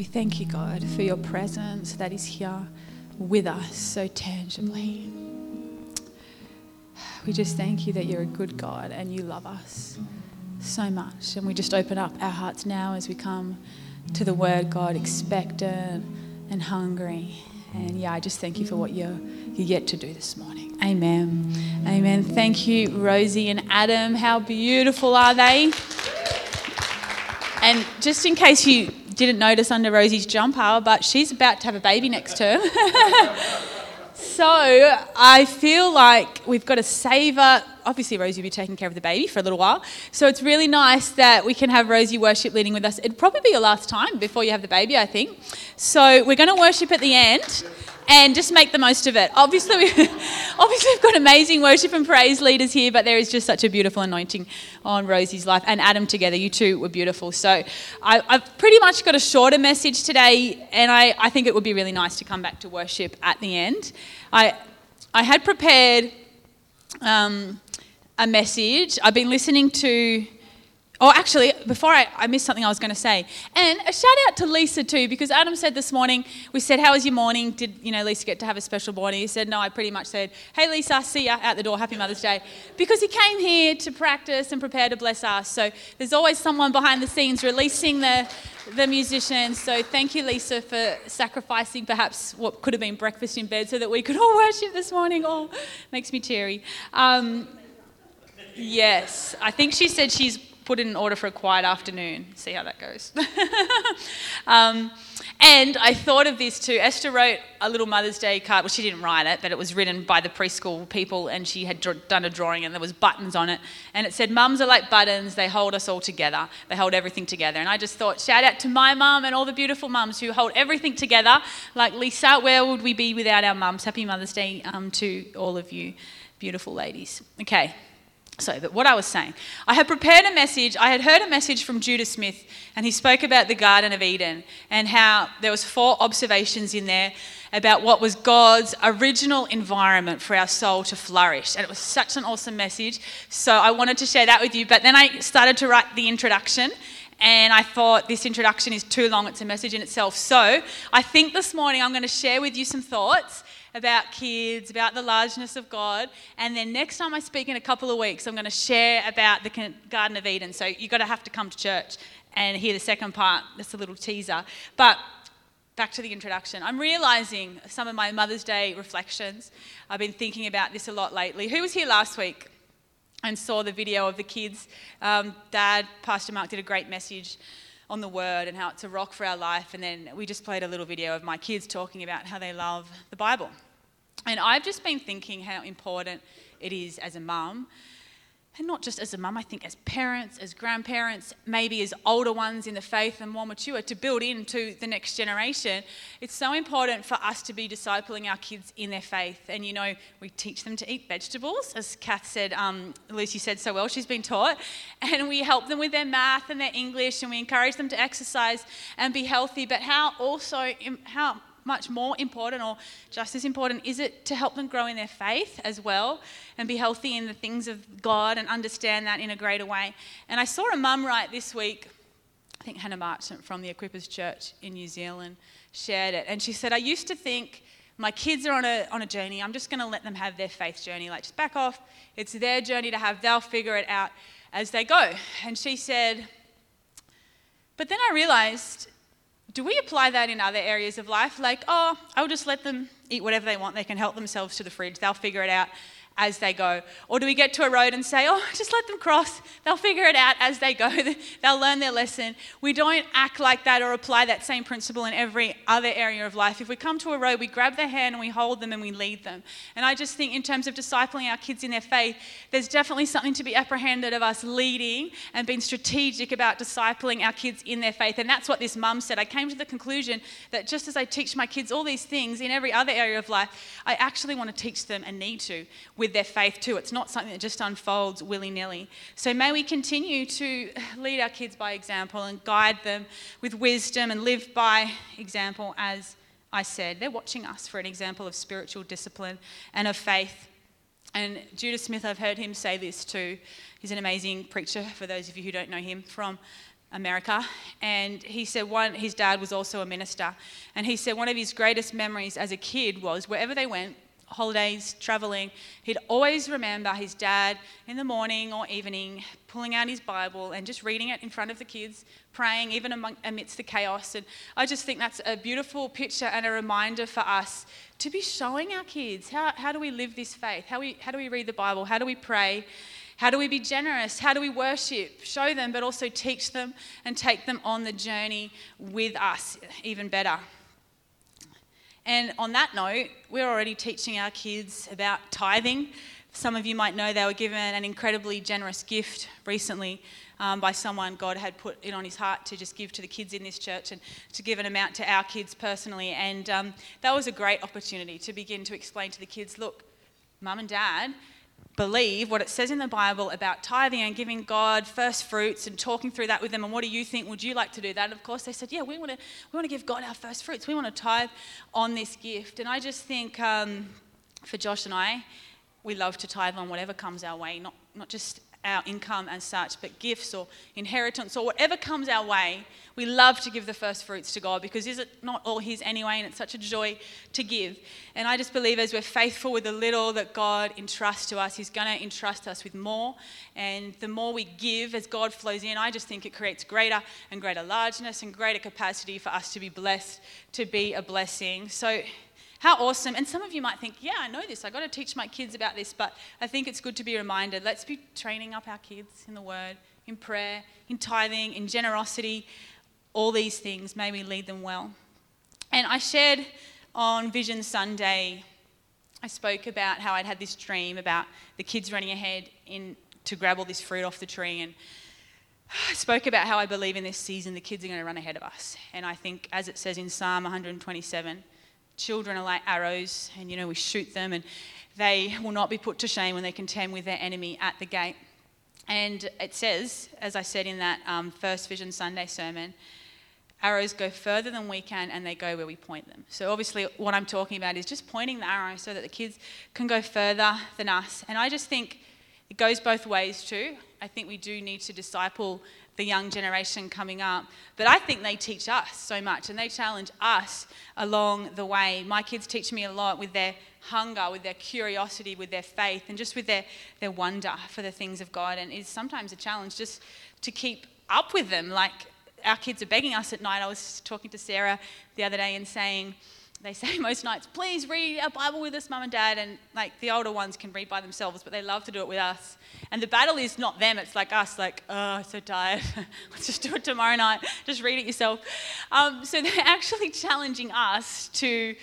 We thank you, God, for your presence that is here with us so tangibly. We just thank you that you're a good God and you love us so much. And we just open up our hearts now as we come to the word, God, expectant and hungry. And yeah, I just thank you for what you're, you're yet to do this morning. Amen. Amen. Thank you, Rosie and Adam. How beautiful are they? And just in case you didn't notice under Rosie's jumper, but she's about to have a baby next term. so I feel like we've got to savour. Obviously, Rosie will be taking care of the baby for a little while. So it's really nice that we can have Rosie worship leading with us. It'd probably be your last time before you have the baby, I think. So we're going to worship at the end and just make the most of it. Obviously, we, obviously we've got amazing worship and praise leaders here, but there is just such a beautiful anointing on Rosie's life and Adam together. You two were beautiful. So I, have pretty much got a shorter message today, and I, I think it would be really nice to come back to worship at the end. I, I had prepared um, a message. I've been listening to Oh, actually, before I, I missed something I was going to say. And a shout out to Lisa too, because Adam said this morning, we said, How was your morning? Did, you know, Lisa get to have a special morning? He said, No, I pretty much said, Hey, Lisa, see ya out the door. Happy Mother's Day. Because he came here to practice and prepare to bless us. So there's always someone behind the scenes releasing the, the musicians. So thank you, Lisa, for sacrificing perhaps what could have been breakfast in bed so that we could all worship this morning. Oh, makes me teary. Um, yes, I think she said she's put in an order for a quiet afternoon. See how that goes. um, and I thought of this too. Esther wrote a little Mother's Day card. Well, she didn't write it, but it was written by the preschool people, and she had done a drawing, and there was buttons on it, and it said, "Mums are like buttons; they hold us all together. They hold everything together." And I just thought, shout out to my mum and all the beautiful mums who hold everything together, like Lisa. Where would we be without our mums? Happy Mother's Day um, to all of you, beautiful ladies. Okay. So, but what I was saying, I had prepared a message. I had heard a message from Judah Smith, and he spoke about the Garden of Eden and how there was four observations in there about what was God's original environment for our soul to flourish. And it was such an awesome message. So I wanted to share that with you. But then I started to write the introduction, and I thought this introduction is too long. It's a message in itself. So I think this morning I'm going to share with you some thoughts about kids, about the largeness of God. And then next time I speak in a couple of weeks, I'm going to share about the Garden of Eden. So you've got to have to come to church and hear the second part. That's a little teaser. But back to the introduction. I'm realizing some of my Mother's Day reflections. I've been thinking about this a lot lately. Who was here last week and saw the video of the kids? Um, Dad, Pastor Mark, did a great message on the word and how it's a rock for our life. And then we just played a little video of my kids talking about how they love the Bible. And I've just been thinking how important it is as a mum and not just as a mum, I think as parents, as grandparents, maybe as older ones in the faith and more mature, to build into the next generation, it's so important for us to be discipling our kids in their faith. And you know, we teach them to eat vegetables, as Kath said, um, Lucy said so well, she's been taught, and we help them with their math and their English, and we encourage them to exercise and be healthy. But how also, how much more important or just as important is it to help them grow in their faith as well and be healthy in the things of God and understand that in a greater way. And I saw a mum write this week, I think Hannah Marchant from the Equippers Church in New Zealand shared it. And she said, I used to think my kids are on a, on a journey. I'm just going to let them have their faith journey. Like, just back off. It's their journey to have. They'll figure it out as they go. And she said, but then I realized do we apply that in other areas of life? Like, oh, I'll just let them eat whatever they want. They can help themselves to the fridge. They'll figure it out as they go? Or do we get to a road and say, oh, just let them cross? They'll figure it out as they go, they'll learn their lesson. We don't act like that or apply that same principle in every other area of life. If we come to a road, we grab their hand and we hold them and we lead them. And I just think, in terms of discipling our kids in their faith, there's definitely something to be apprehended of us leading and being strategic about discipling our kids in their faith. And that's what this mum said. I came to the conclusion that just as I teach my kids all these things in every other area of life, I actually want to teach them and need to with with their faith too. It's not something that just unfolds willy nilly. So may we continue to lead our kids by example and guide them with wisdom and live by example, as I said. They're watching us for an example of spiritual discipline and of faith. And Judah Smith, I've heard him say this too. He's an amazing preacher, for those of you who don't know him, from America, and he said one his dad was also a minister, and he said one of his greatest memories as a kid was wherever they went, holidays, traveling, he'd always remember his dad in the morning or evening pulling out his Bible and just reading it in front of the kids, praying even among, amidst the chaos. And I just think that's a beautiful picture and a reminder for us to be showing our kids how, how do we live this faith? How, we, how do we read the Bible? How do we pray? How do we be generous? How do we worship? Show them, but also teach them and take them on the journey with us even better. And on that note, we're already teaching our kids about tithing. Some of you might know they were given an incredibly generous gift recently um, by someone God had put it on his heart to just give to the kids in this church and to give an amount to our kids personally. And um, that was a great opportunity to begin to explain to the kids look, mum and dad believe what it says in the Bible about tithing and giving God first fruits and talking through that with them. And what do you think? Would you like to do that? And of course, they said, Yeah, we want to we want to give God our first fruits. We want to tithe on this gift. And I just think um, for Josh and I, we love to tithe on whatever comes our way, not not just our income as such, but gifts or inheritance or whatever comes our way, we love to give the first fruits to God because is it not all His anyway? And it's such a joy to give. And I just believe as we're faithful with the little that God entrusts to us, He's going to entrust us with more. And the more we give as God flows in, I just think it creates greater and greater largeness and greater capacity for us to be blessed, to be a blessing. So, how awesome. And some of you might think, yeah, I know this. I've got to teach my kids about this. But I think it's good to be reminded. Let's be training up our kids in the word, in prayer, in tithing, in generosity, all these things. May we lead them well. And I shared on Vision Sunday, I spoke about how I'd had this dream about the kids running ahead in, to grab all this fruit off the tree. And I spoke about how I believe in this season the kids are going to run ahead of us. And I think, as it says in Psalm 127, children are like arrows, and you know, we shoot them, and they will not be put to shame when they contend with their enemy at the gate. And it says, as I said in that um, first Vision Sunday sermon, arrows go further than we can and they go where we point them. So, obviously, what I'm talking about is just pointing the arrow so that the kids can go further than us. And I just think it goes both ways too. I think we do need to disciple the young generation coming up. But I think they teach us so much and they challenge us along the way. My kids teach me a lot with their hunger, with their curiosity, with their faith, and just with their, their wonder for the things of God. And it's sometimes a challenge just to keep up with them. Like our kids are begging us at night. I was talking to Sarah the other day and saying, they say most nights, please read our Bible with us, mum and dad. And like the older ones can read by themselves, but they love to do it with us. And the battle is not them, it's like us, like, oh, so tired. Let's just do it tomorrow night. Just read it yourself. Um, so they're actually challenging us to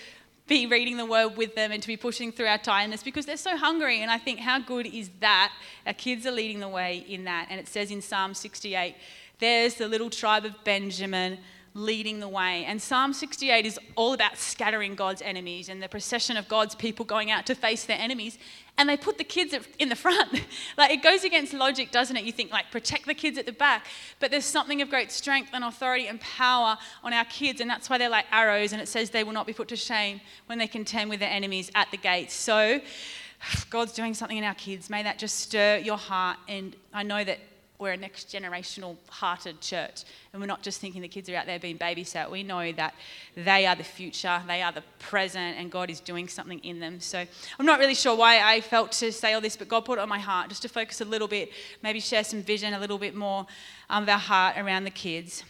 be reading the word with them and to be pushing through our tiredness because they're so hungry. And I think, how good is that? Our kids are leading the way in that. And it says in Psalm 68, there's the little tribe of Benjamin leading the way. And Psalm 68 is all about scattering God's enemies and the procession of God's people going out to face their enemies. And they put the kids in the front. like it goes against logic, doesn't it? You think, like, protect the kids at the back. But there's something of great strength and authority and power on our kids. And that's why they're like arrows. And it says they will not be put to shame when they contend with their enemies at the gates. So God's doing something in our kids. May that just stir your heart. And I know that we're a next generational hearted church. And we're not just thinking the kids are out there being babysat. We know that they are the future, they are the present, and God is doing something in them. So I'm not really sure why I felt to say all this, but God put it on my heart just to focus a little bit, maybe share some vision a little bit more um, of our heart around the kids.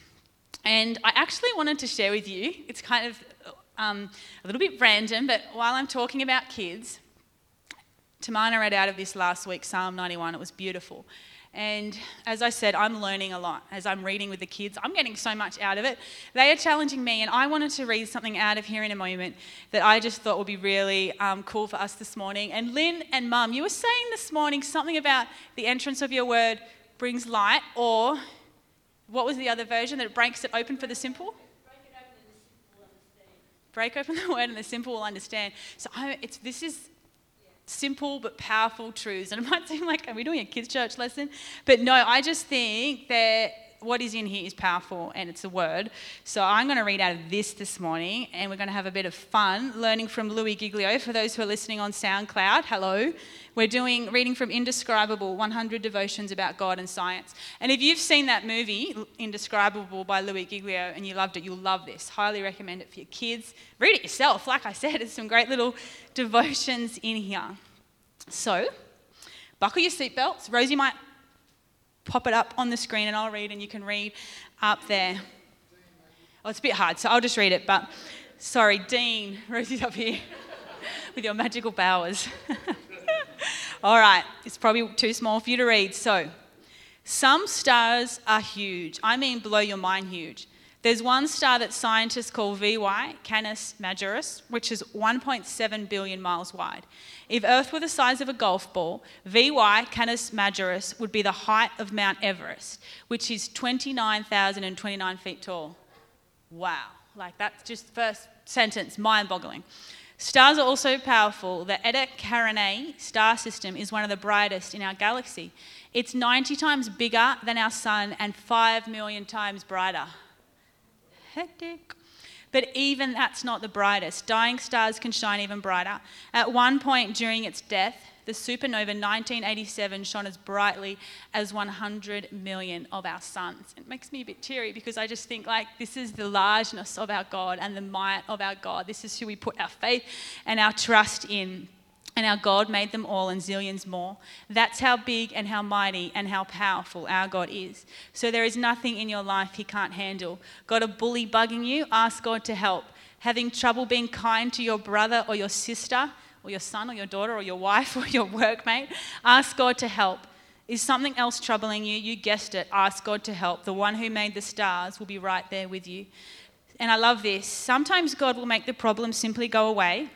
And I actually wanted to share with you, it's kind of um, a little bit random, but while I'm talking about kids, Tamana read out of this last week, Psalm 91. It was beautiful. And as I said, I'm learning a lot as I'm reading with the kids. I'm getting so much out of it. They are challenging me, and I wanted to read something out of here in a moment that I just thought would be really um, cool for us this morning. And Lynn and Mum, you were saying this morning something about the entrance of your word brings light, or what was the other version that it breaks it open for the simple? Break it open the word and the simple will understand. So I, it's, this is simple but powerful truths. And it might seem like, are we doing a kids' church lesson? But no, I just think that what is in here is powerful and it's a word. So I'm going to read out of this this morning and we're going to have a bit of fun learning from Louis Giglio. For those who are listening on SoundCloud, hello. We're doing reading from Indescribable 100 Devotions about God and Science. And if you've seen that movie, Indescribable by Louis Giglio, and you loved it, you'll love this. Highly recommend it for your kids. Read it yourself. Like I said, there's some great little devotions in here. So, buckle your seatbelts. Rosie might pop it up on the screen and I'll read and you can read up there. Oh, it's a bit hard, so I'll just read it. But sorry, Dean, Rosie's up here with your magical powers. All right, it's probably too small for you to read. So, some stars are huge. I mean, blow your mind huge. There's one star that scientists call VY, Canis Majoris, which is 1.7 billion miles wide. If Earth were the size of a golf ball, VY, Canis Majoris, would be the height of Mount Everest, which is 29,029 feet tall. Wow. Like, that's just the first sentence, mind boggling. Stars are also powerful. The Eta Carinae star system is one of the brightest in our galaxy. It's 90 times bigger than our sun and 5 million times brighter hectic. But even that's not the brightest. Dying stars can shine even brighter. At one point during its death, the supernova 1987 shone as brightly as 100 million of our suns. It makes me a bit teary because I just think like this is the largeness of our God and the might of our God. This is who we put our faith and our trust in and our God made them all and zillions more. That's how big and how mighty and how powerful our God is. So there is nothing in your life He can't handle. Got a bully bugging you? Ask God to help. Having trouble being kind to your brother or your sister or your son or your daughter or your wife or your workmate? Ask God to help. Is something else troubling you? You guessed it. Ask God to help. The one who made the stars will be right there with you. And I love this. Sometimes God will make the problem simply go away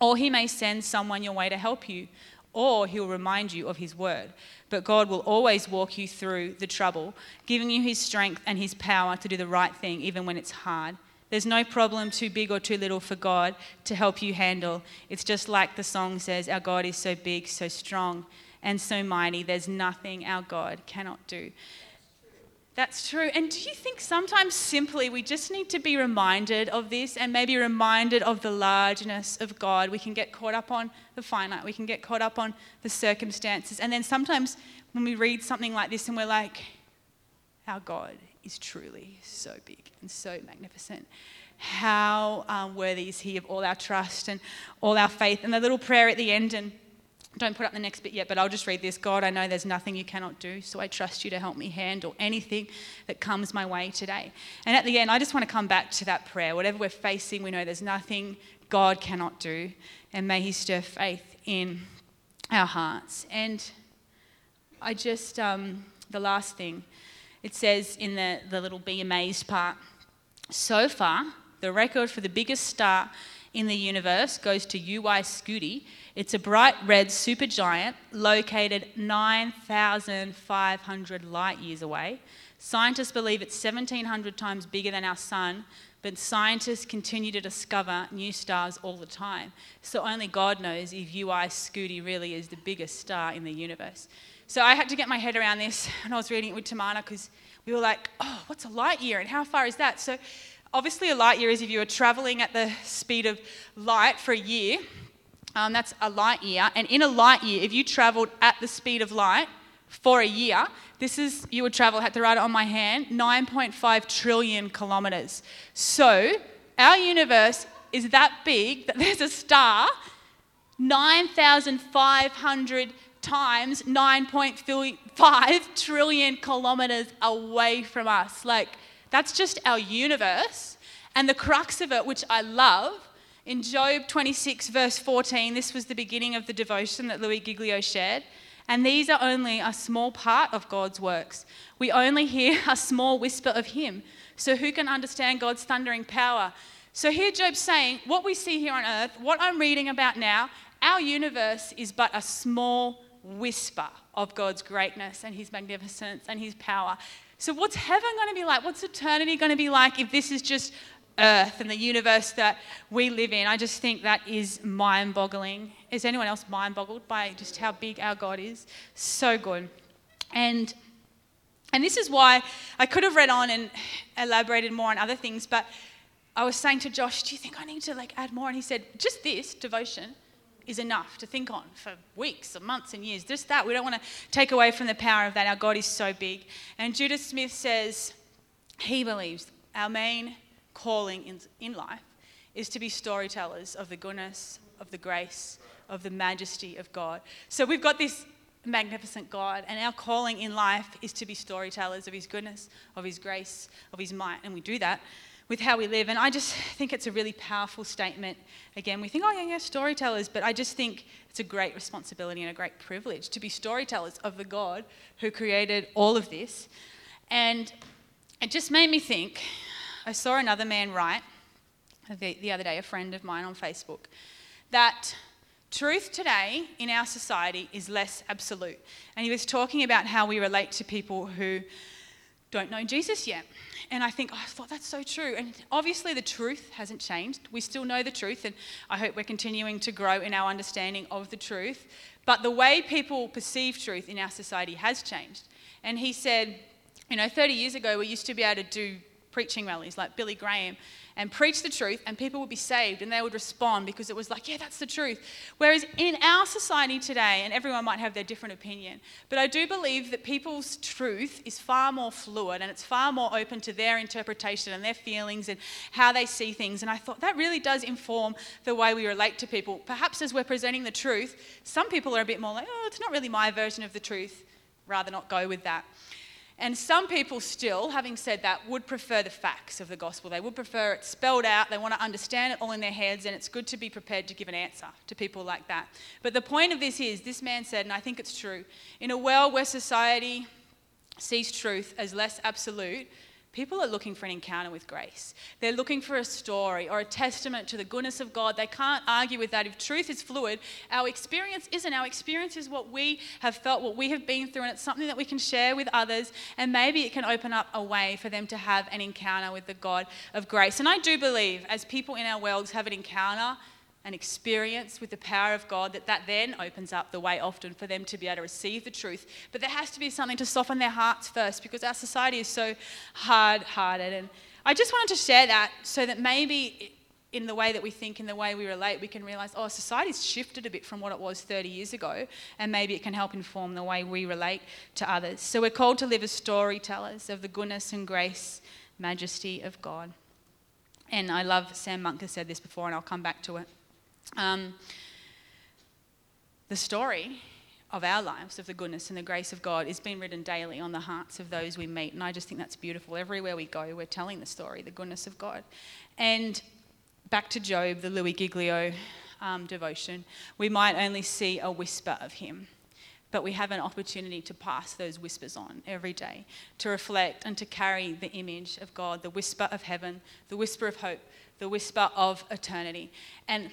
or he may send someone your way to help you, or he'll remind you of his word. But God will always walk you through the trouble, giving you his strength and his power to do the right thing, even when it's hard. There's no problem too big or too little for God to help you handle. It's just like the song says Our God is so big, so strong, and so mighty. There's nothing our God cannot do. That's true. And do you think sometimes simply we just need to be reminded of this and maybe reminded of the largeness of God? We can get caught up on the finite, we can get caught up on the circumstances. And then sometimes when we read something like this and we're like, our God is truly so big and so magnificent. How um, worthy is He of all our trust and all our faith? And the little prayer at the end, and don't put up the next bit yet, but I'll just read this. God, I know there's nothing you cannot do, so I trust you to help me handle anything that comes my way today. And at the end, I just want to come back to that prayer. Whatever we're facing, we know there's nothing God cannot do, and may He stir faith in our hearts. And I just, um, the last thing, it says in the, the little be amazed part so far, the record for the biggest star in the universe goes to UY Scuti. It's a bright red supergiant located 9,500 light years away. Scientists believe it's 1,700 times bigger than our sun, but scientists continue to discover new stars all the time. So only God knows if UY Scuti really is the biggest star in the universe. So I had to get my head around this, and I was reading it with Tamana because we were like, oh, what's a light year and how far is that? So Obviously, a light year is if you were traveling at the speed of light for a year. Um, that's a light year. And in a light year, if you traveled at the speed of light for a year, this is, you would travel, I had to write it on my hand, 9.5 trillion kilometers. So, our universe is that big that there's a star 9,500 times 9.5 trillion kilometers away from us. Like, that's just our universe. And the crux of it, which I love, in Job 26, verse 14, this was the beginning of the devotion that Louis Giglio shared. And these are only a small part of God's works. We only hear a small whisper of Him. So, who can understand God's thundering power? So, here Job's saying, what we see here on earth, what I'm reading about now, our universe is but a small whisper of God's greatness and His magnificence and His power. So, what's heaven going to be like? What's eternity going to be like if this is just earth and the universe that we live in? I just think that is mind boggling. Is anyone else mind boggled by just how big our God is? So good. And And this is why I could have read on and elaborated more on other things, but I was saying to Josh, Do you think I need to like add more? And he said, Just this devotion is enough to think on for weeks or months and years. Just that. We don't want to take away from the power of that. Our God is so big. And Judah Smith says he believes our main calling in, in life is to be storytellers of the goodness, of the grace, of the majesty of God. So we've got this magnificent God, and our calling in life is to be storytellers of His goodness, of His grace, of His might, and we do that with how we live. And I just think it's a really powerful statement. Again, we think, oh, yeah, yeah, storytellers, but I just think it's a great responsibility and a great privilege to be storytellers of the God who created all of this. And it just made me think I saw another man write the, the other day, a friend of mine on Facebook, that truth today in our society is less absolute. And he was talking about how we relate to people who don't know Jesus yet. And I think, oh, I thought that's so true. And obviously, the truth hasn't changed. We still know the truth, and I hope we're continuing to grow in our understanding of the truth. But the way people perceive truth in our society has changed. And he said, you know, 30 years ago, we used to be able to do preaching rallies like Billy Graham and preach the truth, and people would be saved and they would respond because it was like, yeah, that's the truth. Whereas in our society today, and everyone might have their different opinion, but I do believe that people's truth is far more fluid and it's far more open to their interpretation and their feelings and how they see things. And I thought that really does inform the way we relate to people. Perhaps as we're presenting the truth, some people are a bit more like, oh, it's not really my version of the truth, rather not go with that. And some people still, having said that, would prefer the facts of the gospel. They would prefer it spelled out. They want to understand it all in their heads, and it's good to be prepared to give an answer to people like that. But the point of this is this man said, and I think it's true, in a world where society sees truth as less absolute, People are looking for an encounter with grace. They're looking for a story or a testament to the goodness of God. They can't argue with that. If truth is fluid, our experience isn't. Our experience is what we have felt, what we have been through, and it's something that we can share with others. And maybe it can open up a way for them to have an encounter with the God of grace. And I do believe, as people in our worlds have an encounter, an experience with the power of God, that that then opens up the way often for them to be able to receive the truth. But there has to be something to soften their hearts first because our society is so hard hearted. And I just wanted to share that so that maybe in the way that we think, in the way we relate, we can realize, oh, society's shifted a bit from what it was 30 years ago, and maybe it can help inform the way we relate to others. So we're called to live as storytellers of the goodness and grace, majesty of God. And I love Sam has said this before, and I'll come back to it. Um, the story of our lives, of the goodness and the grace of God, is being written daily on the hearts of those we meet. And I just think that's beautiful. Everywhere we go, we're telling the story, the goodness of God. And back to Job, the Louis Giglio um, devotion, we might only see a whisper of him. But we have an opportunity to pass those whispers on every day, to reflect and to carry the image of God, the whisper of heaven, the whisper of hope, the whisper of eternity. And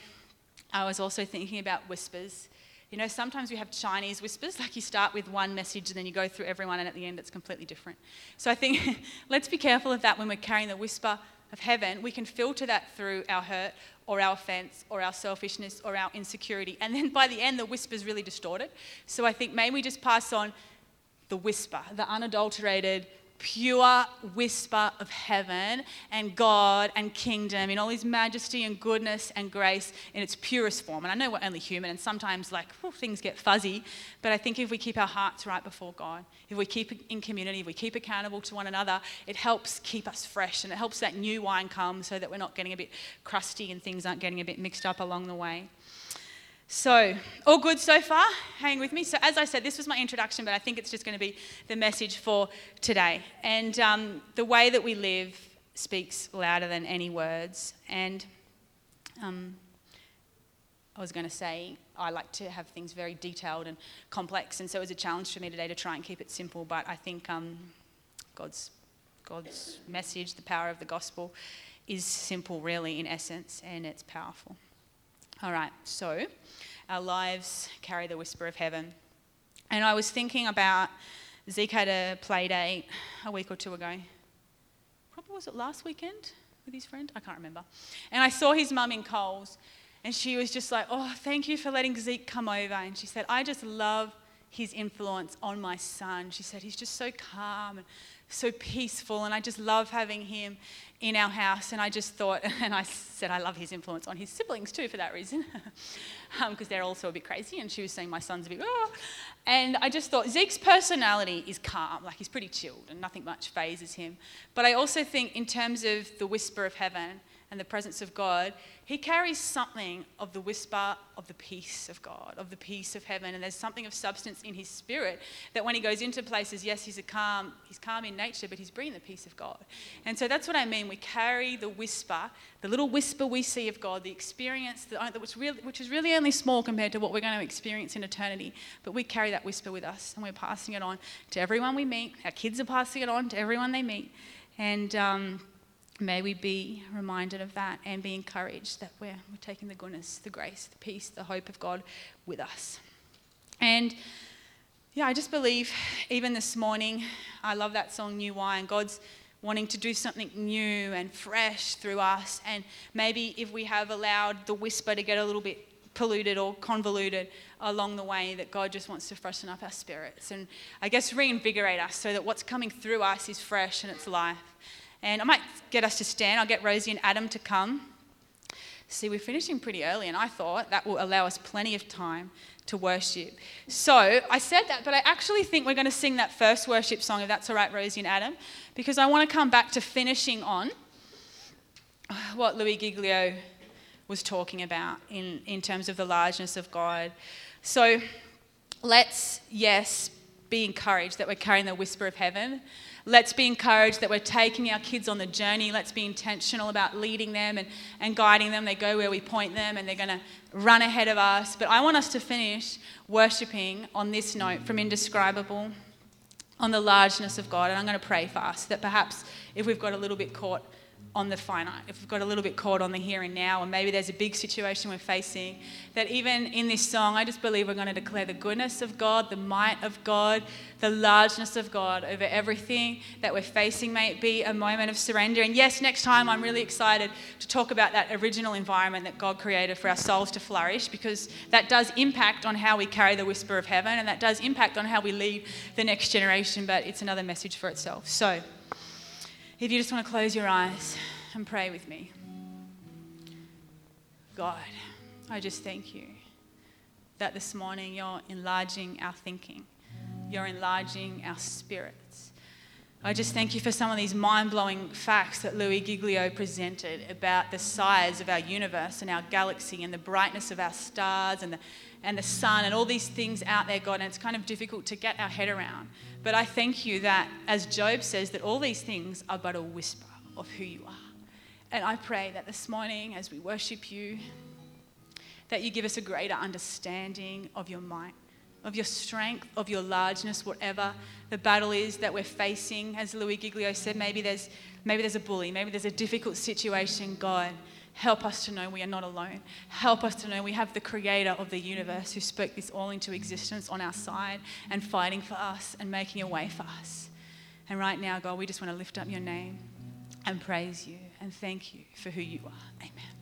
I was also thinking about whispers. You know, sometimes we have Chinese whispers, like you start with one message and then you go through everyone, and at the end it's completely different. So I think let's be careful of that when we're carrying the whisper of heaven. We can filter that through our hurt or our offense or our selfishness or our insecurity. And then by the end, the whisper's really distorted. So I think maybe we just pass on the whisper, the unadulterated, pure whisper of heaven and God and kingdom in all his majesty and goodness and grace in its purest form. And I know we're only human and sometimes like things get fuzzy, but I think if we keep our hearts right before God, if we keep in community, if we keep accountable to one another, it helps keep us fresh and it helps that new wine come so that we're not getting a bit crusty and things aren't getting a bit mixed up along the way. So, all good so far? Hang with me. So, as I said, this was my introduction, but I think it's just going to be the message for today. And um, the way that we live speaks louder than any words. And um, I was going to say, I like to have things very detailed and complex, and so it was a challenge for me today to try and keep it simple. But I think um, God's God's message, the power of the gospel, is simple, really, in essence, and it's powerful. All right, so our lives carry the whisper of heaven. And I was thinking about Zeke had a play date a week or two ago. Probably was it last weekend with his friend? I can't remember. And I saw his mum in Coles, and she was just like, Oh, thank you for letting Zeke come over. And she said, I just love his influence on my son. She said, He's just so calm and so peaceful, and I just love having him in our house. And I just thought, and I said, I love his influence on his siblings too for that reason, because um, they're also a bit crazy. And she was saying, My son's a bit, oh. And I just thought, Zeke's personality is calm, like he's pretty chilled, and nothing much phases him. But I also think, in terms of the whisper of heaven, and the presence of God, he carries something of the whisper of the peace of God, of the peace of heaven. And there's something of substance in his spirit that when he goes into places, yes, he's a calm, he's calm in nature, but he's bringing the peace of God. And so that's what I mean. We carry the whisper, the little whisper we see of God, the experience that, which, really, which is really only small compared to what we're going to experience in eternity. But we carry that whisper with us and we're passing it on to everyone we meet. Our kids are passing it on to everyone they meet. And, um, May we be reminded of that and be encouraged that we're, we're taking the goodness, the grace, the peace, the hope of God with us. And yeah, I just believe even this morning, I love that song, New Wine. God's wanting to do something new and fresh through us. And maybe if we have allowed the whisper to get a little bit polluted or convoluted along the way, that God just wants to freshen up our spirits and I guess reinvigorate us so that what's coming through us is fresh and it's life. And I might get us to stand. I'll get Rosie and Adam to come. See, we're finishing pretty early, and I thought that will allow us plenty of time to worship. So I said that, but I actually think we're going to sing that first worship song, if that's all right, Rosie and Adam, because I want to come back to finishing on what Louis Giglio was talking about in, in terms of the largeness of God. So let's, yes, be encouraged that we're carrying the whisper of heaven. Let's be encouraged that we're taking our kids on the journey. Let's be intentional about leading them and, and guiding them. They go where we point them and they're going to run ahead of us. But I want us to finish worshipping on this note from Indescribable on the largeness of God. And I'm going to pray for us that perhaps if we've got a little bit caught on the finite, if we've got a little bit caught on the here and now, and maybe there's a big situation we're facing, that even in this song, I just believe we're going to declare the goodness of God, the might of God, the largeness of God over everything that we're facing. May it be a moment of surrender. And yes, next time I'm really excited to talk about that original environment that God created for our souls to flourish, because that does impact on how we carry the whisper of heaven, and that does impact on how we lead the next generation, but it's another message for itself. So, if you just want to close your eyes and pray with me. God, I just thank you that this morning you're enlarging our thinking, you're enlarging our spirits. I just thank you for some of these mind blowing facts that Louis Giglio presented about the size of our universe and our galaxy and the brightness of our stars and the, and the sun and all these things out there, God. And it's kind of difficult to get our head around. But I thank you that, as Job says, that all these things are but a whisper of who you are. And I pray that this morning, as we worship you, that you give us a greater understanding of your might, of your strength, of your largeness, whatever the battle is that we're facing. As Louis Giglio said, maybe there's, maybe there's a bully, maybe there's a difficult situation, God. Help us to know we are not alone. Help us to know we have the creator of the universe who spoke this all into existence on our side and fighting for us and making a way for us. And right now, God, we just want to lift up your name and praise you and thank you for who you are. Amen.